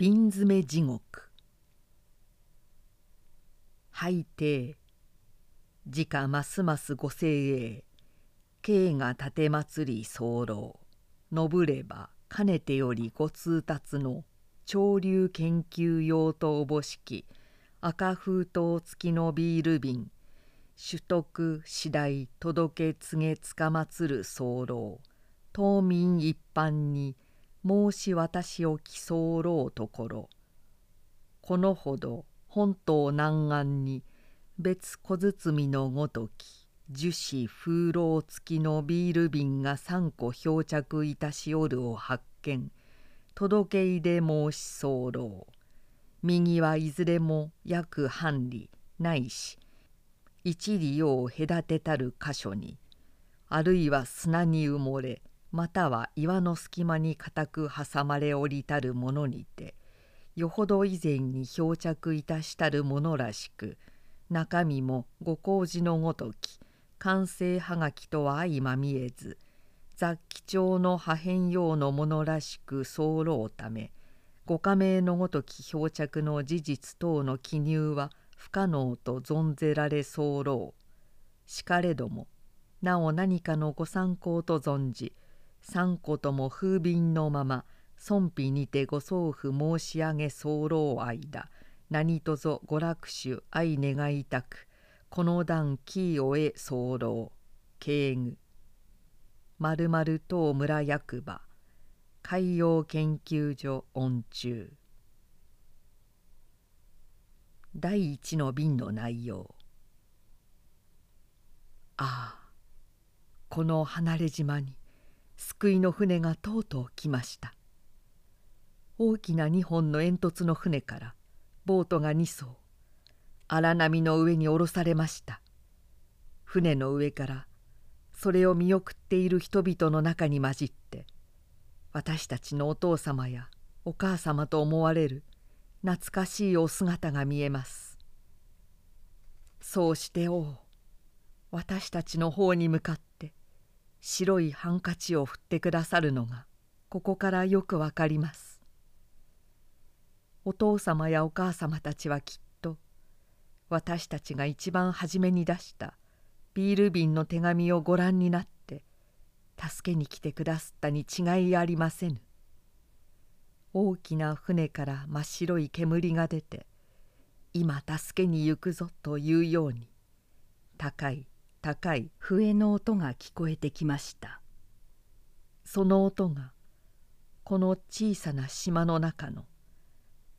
瓶詰め地獄。拝帝自家ますますご精鋭。慶が立祭り候。のぶればかねてよりご通達の潮流研究用とおぼしき赤封筒付きのビール瓶取得次第届け告げつかまつる候。島民一般に申し渡しをき候ところ。このほど本島南岸に別小包のごとき樹脂風浪付きのビール瓶が3個漂着いたしおるを発見。届け入れ申し候。右はいずれも約半里ないし一里を隔てたる箇所にあるいは砂に埋もれまたは岩の隙間に固く挟まれおりたるものにてよほど以前に漂着いたしたるものらしく中身もご工事のごとき完成はがきとは相まみえず雑記帳の破片用のものらしく候うためご加盟のごとき漂着の事実等の記入は不可能と存ぜられ候しかれどもなお何かのご参考と存じ三個とも風便のまま尊妃にてご送付申し上げ候間何とぞご楽手愛願いたくこの段キーを得候敬具。まるまる当村役場。海洋研究所音中。第一の便の内容。ああこの離れ島に救いの船がとうとう来ました。大きな2本の煙突の船からボートが2艘荒波の上に下ろされました。船の上からそれを見送っている人々の中に混じって私たちのお父様やお母様と思われる懐かしいお姿が見えます。そうしておう私たちの方に向かって白いハンカチを振ってくださるのがここからよくわかります。お父様やお母様たちはきっと私たちが一番初めに出したビール瓶の手紙をご覧になって助けに来てくだすったに違いありませぬ。大きな船から真っ白い煙が出て今助けに行くぞというように高い高い笛の音が聞こえてきました。その音がこの小さな島の中の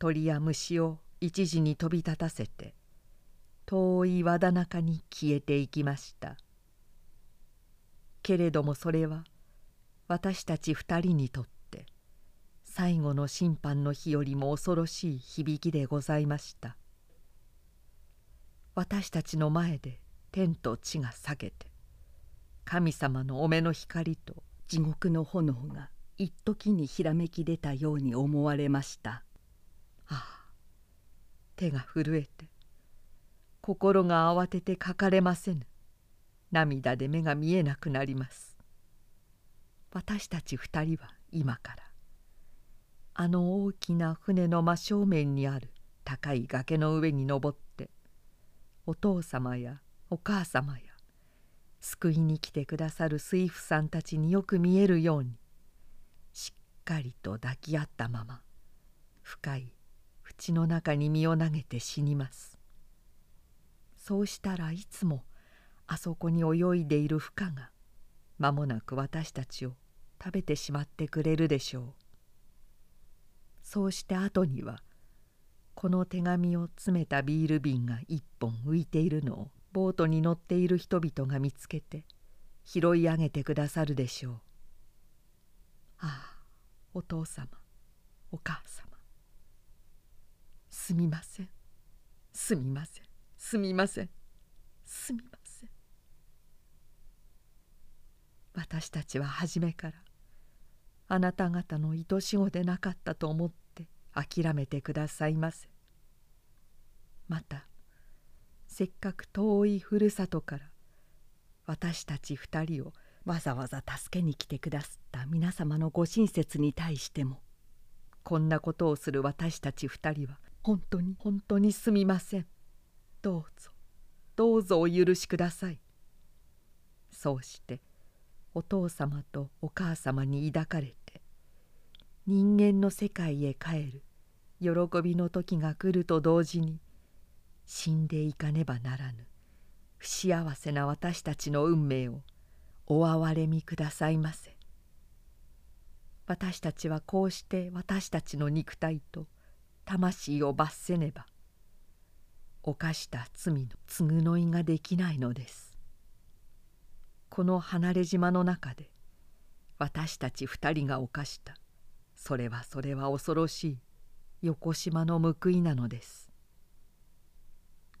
鳥や虫を一時に飛び立たせて遠い和田中に消えていきました。けれどもそれは私たち二人にとって最後の審判の日よりも恐ろしい響きでございました。私たちの前で天と地が裂けて神様のお目の光と地獄の炎が一時にひらめき出たように思われました。ああ手が震えて心が慌ててかかれませぬ。涙で目が見えなくなります。私たち二人は今からあの大きな船の真正面にある高い崖の上に登ってお父様やお母様や救いに来てくださる水夫さんたちによく見えるようにしっかりと抱き合ったまま深い淵の中に身を投げて死にます。そうしたらいつもあそこに泳いでいる孵化が間もなく私たちを食べてしまってくれるでしょう。そうして後にはこの手紙を詰めたビール瓶が一本浮いているのをボートに乗っている人々が見つけて拾い上げてくださるでしょう。ああお父様お母様。すみません。すみません。すみません。すみません。私たちは初めからあなた方の愛し子でなかったと思って諦めてくださいませ。またせっかく遠いふるさとから私たち二人をわざわざ助けに来てくださった皆様のご親切に対してもこんなことをする私たち二人は本当に本当にすみません。どうぞどうぞお許しください。そうしてお父様とお母様に抱かれて人間の世界へ帰る喜びの時が来ると同時に死んでいかねばならぬ。不幸せな私たちの運命をお憐れみくださいませ。私たちはこうして私たちの肉体と魂を罰せねば。犯した罪の償いができないのです。この離れ島の中で私たち二人が犯した。それはそれは恐ろしい。横島の報いなのです。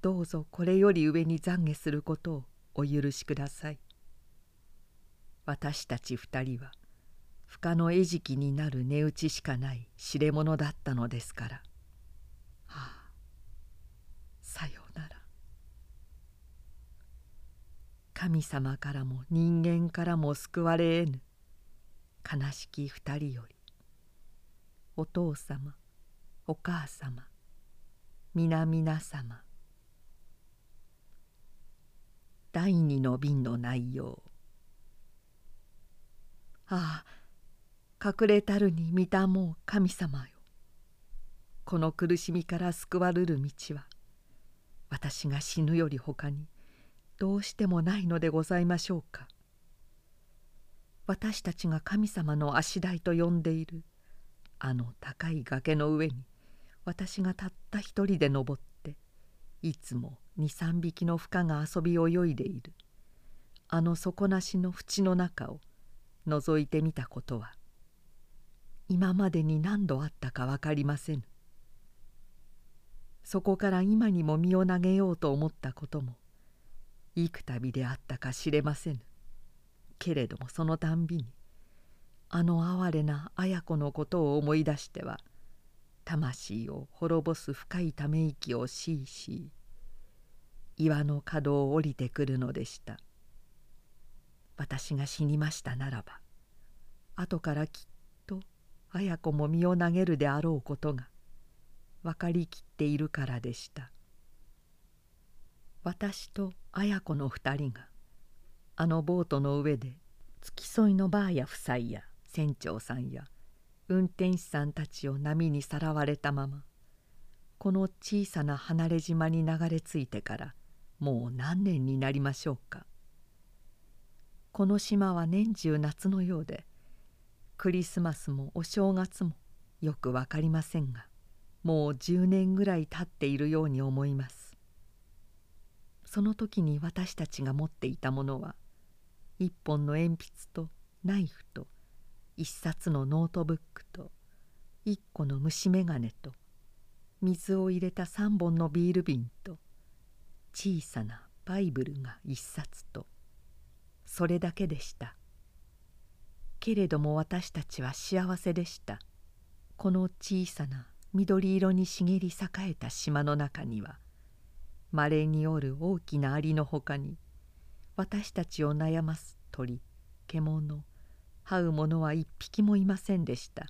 どうぞこれより上に懺悔することをお許しください。私たち二人は不可の餌食になる値打ちしかない知れ者だったのですから。はあさようなら。神様からも人間からも救われえぬ悲しき二人よりお父様お母様皆々様第二の瓶の内容。ああ隠れたるに見たもう神様よ。この苦しみから救われる道は私が死ぬよりほかにどうしてもないのでございましょうか。私たちが神様の足台と呼んでいるあの高い崖の上に私がたった一人で登っていつも23匹の孵化が遊び泳いでいる。あの底なしの淵の中を覗いてみたことは今までに何度あったか分かりませぬ。そこから今にも身を投げようと思ったことも幾度であったか知れませぬ。けれどもそのたんびにあの哀れな綾子のことを思い出しては魂を滅ぼす深いため息をしいしい岩の角を降りてくるのでした。私が死にましたならば後からきっと綾子も身を投げるであろうことが分かりきっているからでした。私と綾子の二人があのボートの上で付き添いのばあや夫妻や船長さんや運転手さんたちを波にさらわれたままこの小さな離れ島に流れ着いてからもう何年になりましょうか。この島は年中夏のようでクリスマスもお正月もよく分かりませんがもう10年ぐらい経っているように思います。その時に私たちが持っていたものは一本の鉛筆とナイフと一冊のノートブックと一個の虫眼鏡と水を入れた3本のビール瓶と小さなバイブルが一冊とそれだけでした。けれども私たちは幸せでした。この小さな緑色に茂り栄えた島の中にはまれにおる大きなアリのほかに私たちを悩ます鳥獣這う者は一匹もいませんでした。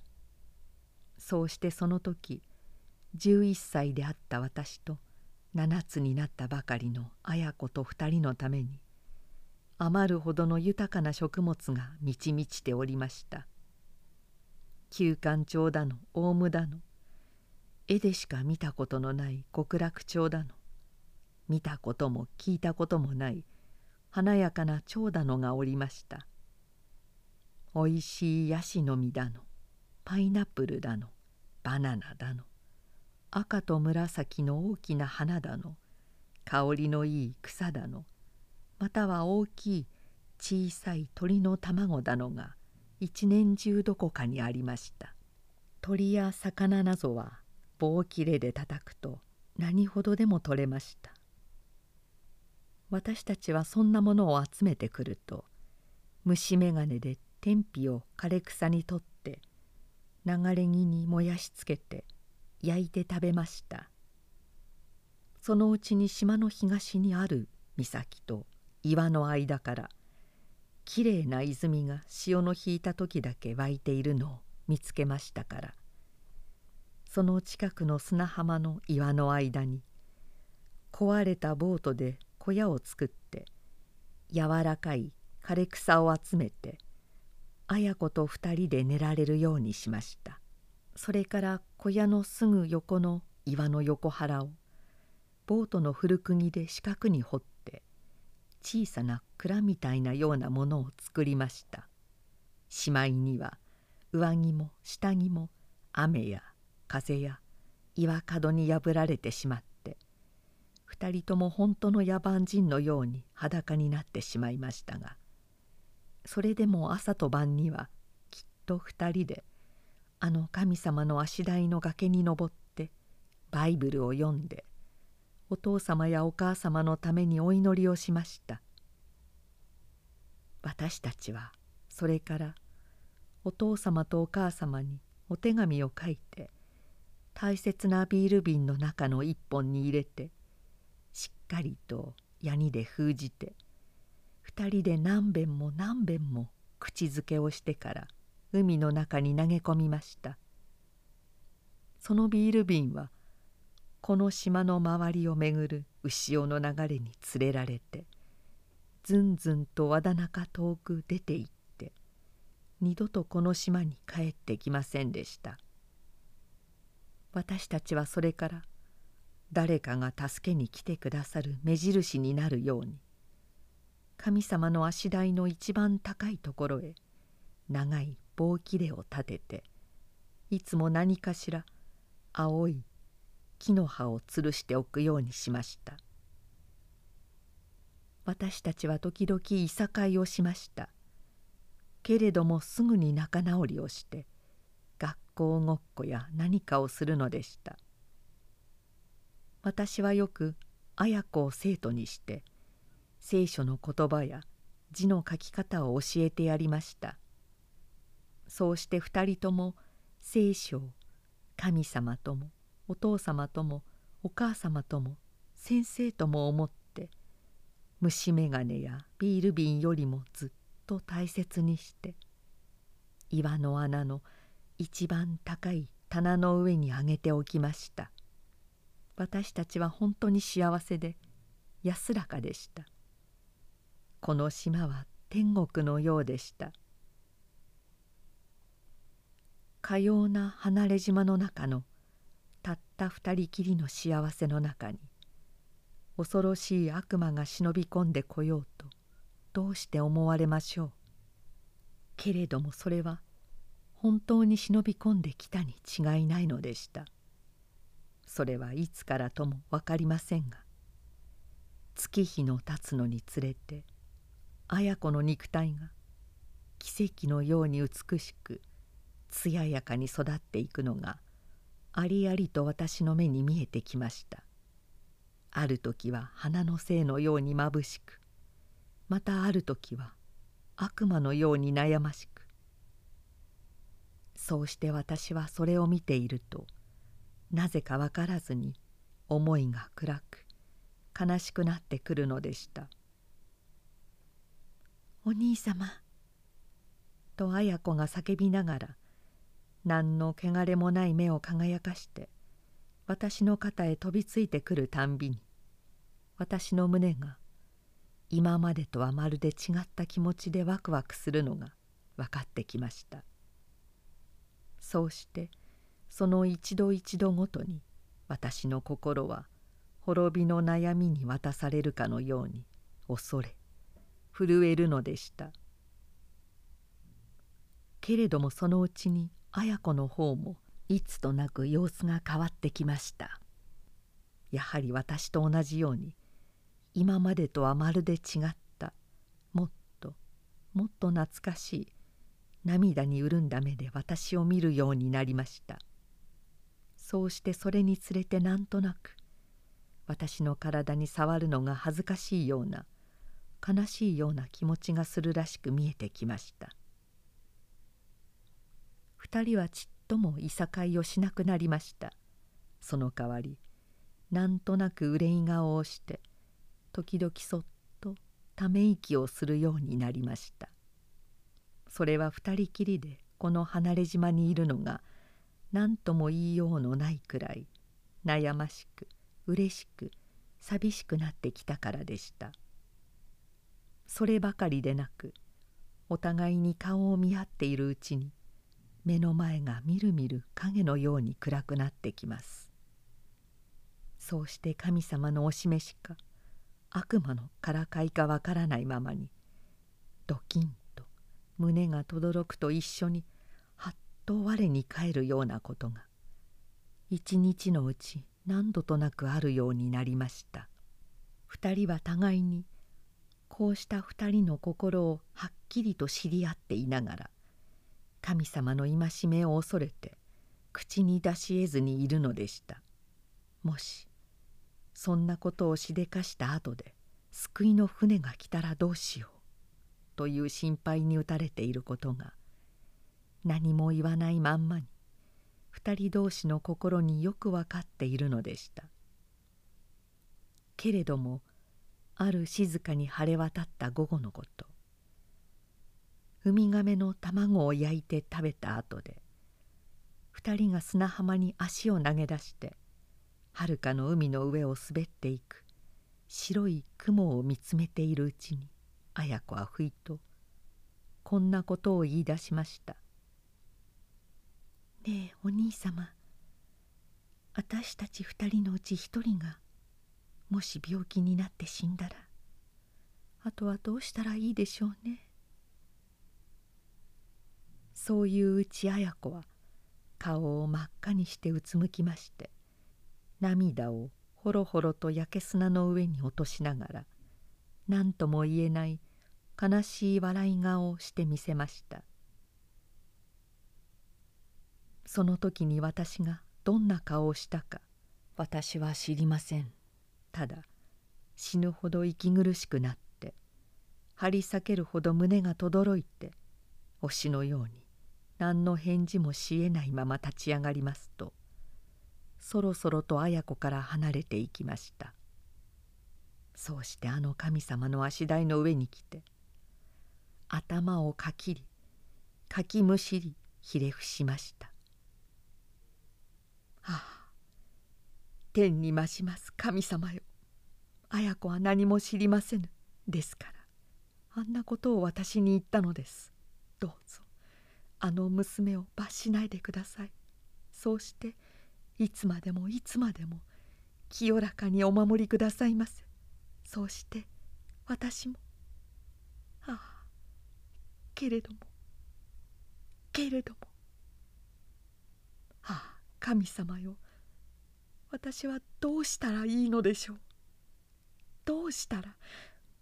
そうしてその時11歳であった私と7つになったばかりの綾子と2人のために余るほどの豊かな食物が満ち満ちておりました。旧館町だのオウムだの絵でしか見たことのない極楽町だの見たことも聞いたこともない華やかな蝶だのがおりました。おいしいヤシの実だのパイナップルだのバナナだの赤と紫の大きな花だの。香りのいい草だの。または大きい小さい鳥の卵だのが一年中どこかにありました。鳥や魚などは棒切れで叩くと何ほどでも取れました。私たちはそんなものを集めてくると虫眼鏡で天日を枯れ草に取って流れ木に燃やしつけて焼いて食べました。そのうちに島の東にある岬と岩の間からきれいな泉が潮の引いた時だけ湧いているのを見つけましたからその近くの砂浜の岩の間に壊れたボートで小屋を作って柔らかい枯れ草を集めて綾子と二人で寝られるようにしました。それから小屋のすぐ横の岩の横腹をボートの古釘で四角に掘って小さな蔵みたいなようなものを作りました。しまいには上着も下着も雨や風や岩角に破られてしまって二人とも本当の野蛮人のように裸になってしまいましたがそれでも朝と晩にはきっと二人であの神様の足台の崖に登ってバイブルを読んでお父様やお母様のためにお祈りをしました。私たちはそれからお父様とお母様にお手紙を書いて大切なビール瓶の中の一本に入れてしっかりとヤニで封じて二人で何べんも何べんも口づけをしてから海の中に投げ込みました。そのビール瓶はこの島の周りを巡る潮の流れに連れられてずんずんと和田中遠く出て行って二度とこの島に帰ってきませんでした。私たちはそれから誰かが助けに来てくださる目印になるように神様の足台の一番高いところへ長い棒切れを立てていつも何かしら青い木の葉を吊るしておくようにしました。私たちは時々いさかいをしました。けれどもすぐに仲直りをして学校ごっこや何かをするのでした。私はよく綾子を生徒にして聖書の言葉や字の書き方を教えてやりました。そうして二人とも聖書を神様ともお父様ともお母様とも先生とも思って虫眼鏡やビール瓶よりもずっと大切にして岩の穴の一番高い棚の上に上げておきました。私たちは本当に幸せで安らかでした。この島は天国のようでした。かような離れ島の中のたった二人きりの幸せの中に恐ろしい悪魔が忍び込んでこようとどうして思われましょう。けれどもそれは本当に忍び込んできたに違いないのでした。それはいつからとも分かりませんが月日の経つのにつれて綾子の肉体が奇跡のように美しく艶やかに育っていくのがありありと私の目に見えてきました。ある時は花の精のようにまぶしくまたある時は悪魔のように悩ましく。そうして私はそれを見ているとなぜか分からずに思いが暗く悲しくなってくるのでした「お兄様」と綾子が叫びながら何の汚れもない目を輝かして私の肩へ飛びついてくるたんびに私の胸が今までとはまるで違った気持ちでワクワクするのが分かってきました。そうしてその一度一度ごとに私の心は滅びの悩みに渡されるかのように恐れ震えるのでした。けれどもそのうちに綾子の方もいつとなく様子が変わってきました。やはり私と同じように今までとはまるで違ったもっともっと懐かしい涙に潤んだ目で私を見るようになりました。そうしてそれにつれてなんとなく私の体に触るのが恥ずかしいような悲しいような気持ちがするらしく見えてきました。二人はちっともいさかいをしなくなりました。その代わりなんとなく憂い顔をして時々そっとため息をするようになりました。それは二人きりでこの離れ島にいるのが何とも言いようのないくらい悩ましく嬉しく寂しくなってきたからでした。そればかりでなくお互いに顔を見合っているうちに目の前がみるみる影のように暗くなってきます。そうして神様のお示しか悪魔のからかいかわからないままにドキンと胸がとどろくと一緒にはっと我に返るようなことが一日のうち何度となくあるようになりました。二人は互いにこうした二人の心をはっきりと知り合っていながら神様の戒めを恐れて口に出し得ずにいるのでした。もしそんなことをしでかした後で救いの船が来たらどうしようという心配に打たれていることが何も言わないまんまに二人同士の心によく分かっているのでした。けれどもある静かに晴れ渡った午後のことウミガメの卵を焼いて食べた後で二人が砂浜に足を投げ出してはるかの海の上を滑っていく白い雲を見つめているうちに綾子はふいとこんなことを言い出しました「ねえお兄様私たち二人のうち一人がもし病気になって死んだらあとはどうしたらいいでしょうね」そういううち綾子は顔を真っ赤にしてうつむきまして涙をほろほろと焼け砂の上に落としながら何とも言えない悲しい笑い顔をしてみせました。その時に私がどんな顔をしたか私は知りません。ただ死ぬほど息苦しくなって張り裂けるほど胸がとどろいて推しのように何の返事もしえないまま立ち上がりますとそろそろと綾子から離れていきました。そうしてあの神様の足台の上に来て頭をかきりかきむしりひれ伏しました「ああ天に増します神様よ。綾子は何も知りませぬ。ですからあんなことを私に言ったのです。どうぞ。あの娘を罰しないでください。そうしていつまでもいつまでも清らかにお守りくださいませそうして私も。ああけれどもけれども。ああ神様よ。私はどうしたらいいのでしょう。どうしたら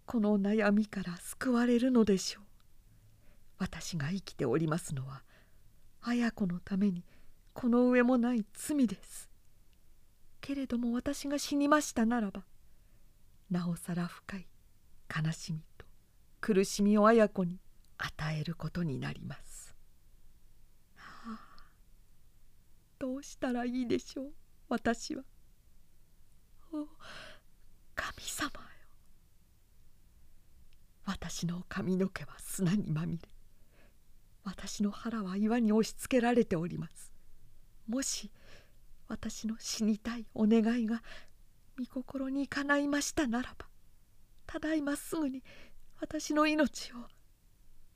この悩みから救われるのでしょう。私が生きておりますのは綾子のためにこの上もない罪ですけれども私が死にましたならばなおさら深い悲しみと苦しみを綾子に与えることになります。はあ、どうしたらいいでしょう私は。お神様よ私の髪の毛は砂にまみれ私の腹は岩に押しつけられております。もし私の死にたいお願いが御心にかないましたならばただいますぐに私の命を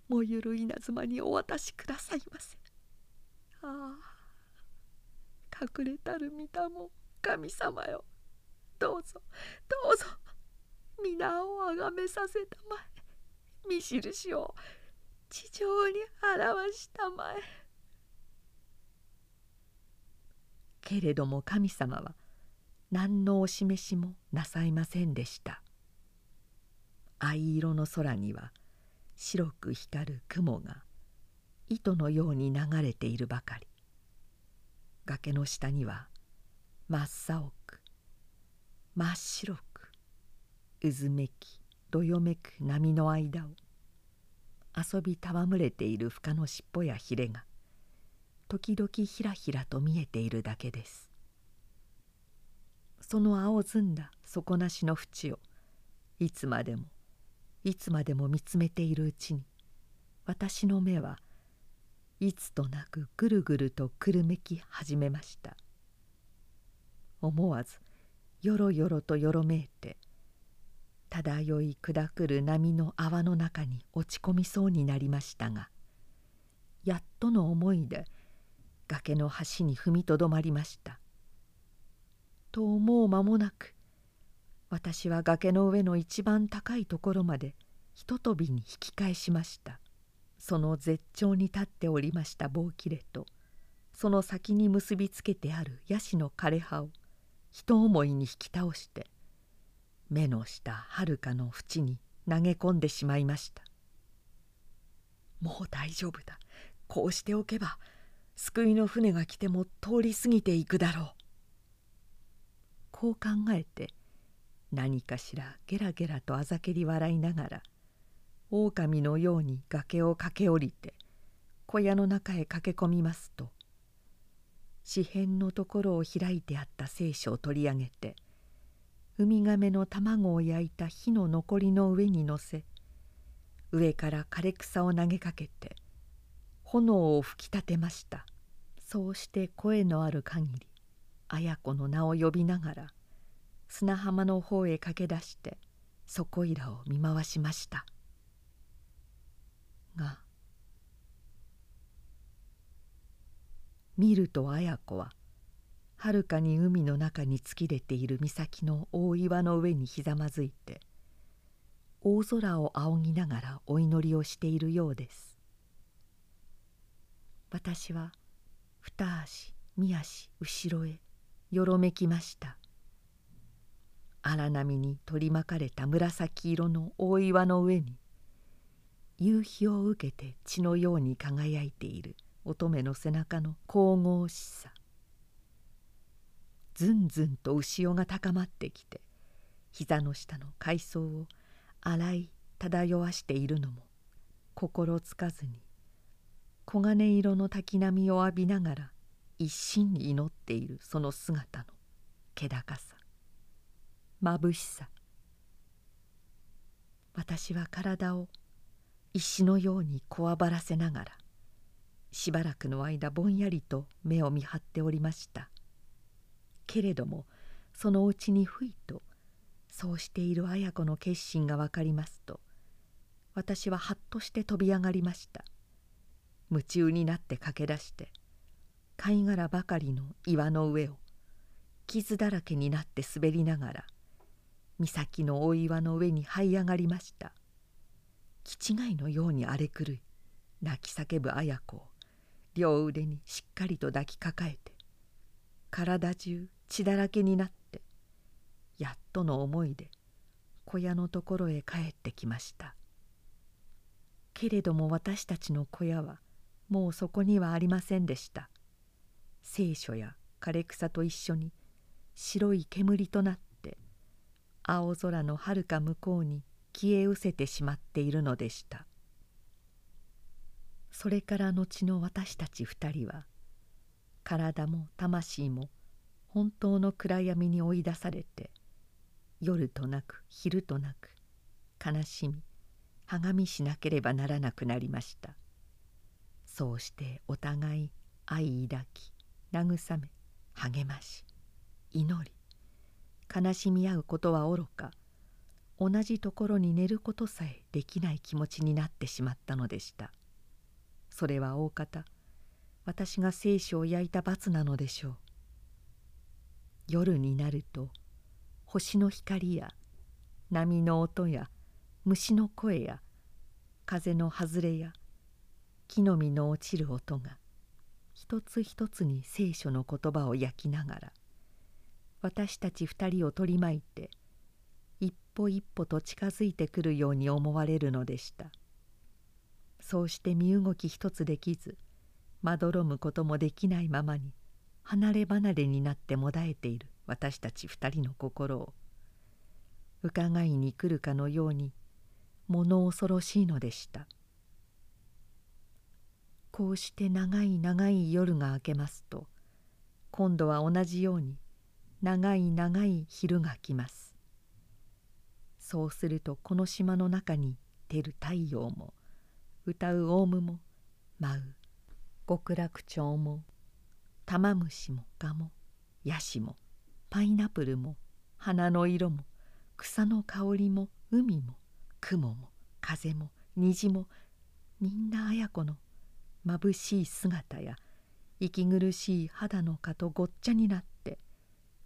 燃ゆる稲妻にお渡しくださいませ。ああ隠れたる御霊神様よ。どうぞどうぞ皆をあがめさせたまえ。見印を。地上に表したまえ。けれども神様は何のお示しもなさいませんでした藍色の空には白く光る雲が糸のように流れているばかり崖の下には真っ青く真っ白くうずめきどよめく波の間を遊び戯れている深の尻尾やひれが時々ひらひらと見えているだけです。その青ずんだ底なしの縁をいつまでもいつまでも見つめているうちに私の目はいつとなくぐるぐるとくるめき始めました。思わずよろよろとよろめいて漂い砕くる波の泡の中に落ち込みそうになりましたがやっとの思いで崖の端に踏みとどまりました。と思う間もなく私は崖の上の一番高いところまでひととびに引き返しました。その絶頂に立っておりました棒切れとその先に結びつけてあるヤシの枯れ葉を一思いに引き倒して目の下はるかの淵に投げ込んでしまいました。もう大丈夫だ。こうしておけば救いの船が来ても通り過ぎていくだろう。こう考えて何かしらゲラゲラとあざけり笑いながら狼のように崖を駆け下りて小屋の中へ駆け込みますと紙片のところを開いてあった聖書を取り上げてウミガメの卵を焼いた火の残りの上に乗せ上から枯れ草を投げかけて炎を吹き立てました。そうして声のある限り綾子の名を呼びながら砂浜の方へ駆け出してそこいらを見回しました。が見ると綾子ははるかに海の中に突き出ている岬の大岩の上にひざまずいて大空を仰ぎながらお祈りをしているようです。私は二足三足後ろへよろめきました。荒波に取り巻かれた紫色の大岩の上に夕日を受けて血のように輝いている乙女の背中の神々しさ。ずんずんと潮が高まってきて膝の下の海藻を洗い漂わしているのも心つかずに黄金色の滝波を浴びながら一心に祈っているその姿の気高さ眩しさ。私は体を石のようにこわばらせながらしばらくの間ぼんやりと目を見張っておりました。けれどもそのうちにふいとそうしている綾子の決心が分かりますと私ははっとして飛び上がりました。夢中になって駆け出して貝殻ばかりの岩の上を傷だらけになって滑りながら岬の大岩の上に這い上がりました。気違いのように荒れ狂い泣き叫ぶ綾子を両腕にしっかりと抱きかかえて体中血だらけになってやっとの思いで小屋のところへ帰ってきました。けれども私たちの小屋はもうそこにはありませんでした。聖書や枯れ草と一緒に白い煙となって青空のはるか向こうに消え失せてしまっているのでした。それから後の私たち二人は体も魂も本当の暗闇に追い出されて夜となく昼となく悲しみはがみしなければならなくなりました。そうしてお互い愛抱き慰め励まし祈り悲しみ合うことはおろか同じところに寝ることさえできない気持ちになってしまったのでした。それは大方私が聖書を焼いた罰なのでしょう。夜になると星の光や波の音や虫の声や風の外れや木の実の落ちる音が一つ一つに聖書の言葉を焼きながら私たち二人を取り巻いて一歩一歩と近づいてくるように思われるのでした。そうして身動き一つできずまどろむこともできないままに離れ離れになってもだえている私たち二人の心を伺いに来るかのように物恐ろしいのでした。こうして長い長い夜が明けますと今度は同じように長い長い昼が来ます。そうするとこの島の中に出る太陽も歌うオウムも舞う極楽鳥も玉虫もガもヤシもパイナップルも花の色も草の香りも海も雲も風も虹もみんな綾子のまぶしい姿や息苦しい肌の蚊とごっちゃになって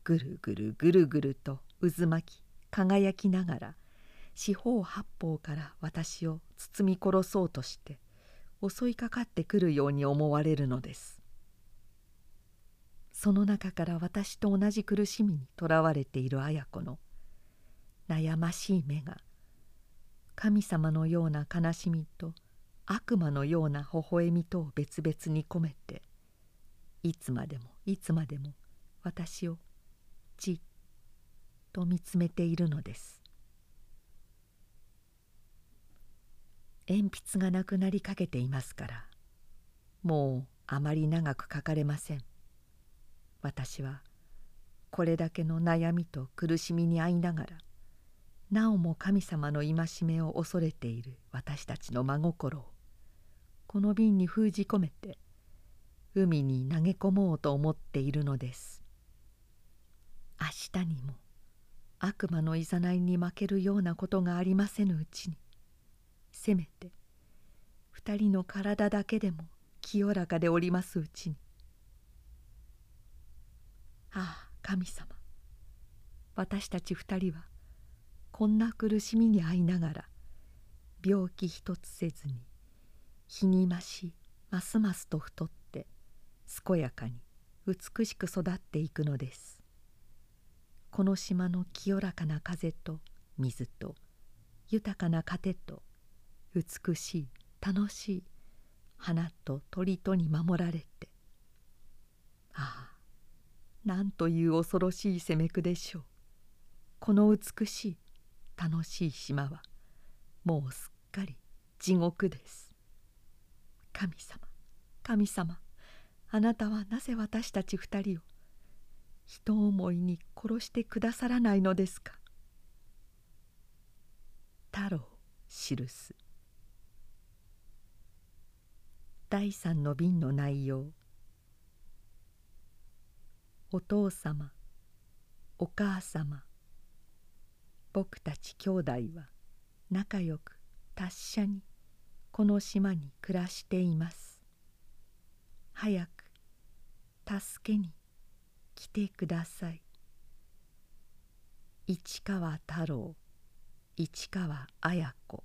ぐるぐるぐるぐると渦巻き輝きながら四方八方から私を包み殺そうとして襲いかかってくるように思われるのです。その中から私と同じ苦しみにとらわれている綾子の悩ましい目が神様のような悲しみと悪魔のような微笑みとを別々に込めていつまでもいつまでも私をじっと見つめているのです。鉛筆がなくなりかけていますからもうあまり長く書かれません。私はこれだけの悩みと苦しみに遭いながらなおも神様の戒めを恐れている私たちの真心をこの瓶に封じ込めて海に投げ込もうと思っているのです。明日にも悪魔のいざないに負けるようなことがありませぬうちにせめて二人の体だけでも清らかでおりますうちにああ神様。私たち二人はこんな苦しみに遭いながら病気一つせずに日に増しますますと太って健やかに美しく育っていくのです。この島の清らかな風と水と豊かな糧と美しい楽しい花と鳥とに守られてああなんという恐ろしい攻めくでしょう。この美しい楽しい島はもうすっかり地獄です。神様神様あなたはなぜ私たち二人を人思いに殺してくださらないのですか？太郎記す。第三の瓶の内容お父様お母様僕たち兄弟は仲良く達者にこの島に暮らしています。早く助けに来てください。市川太郎市川綾子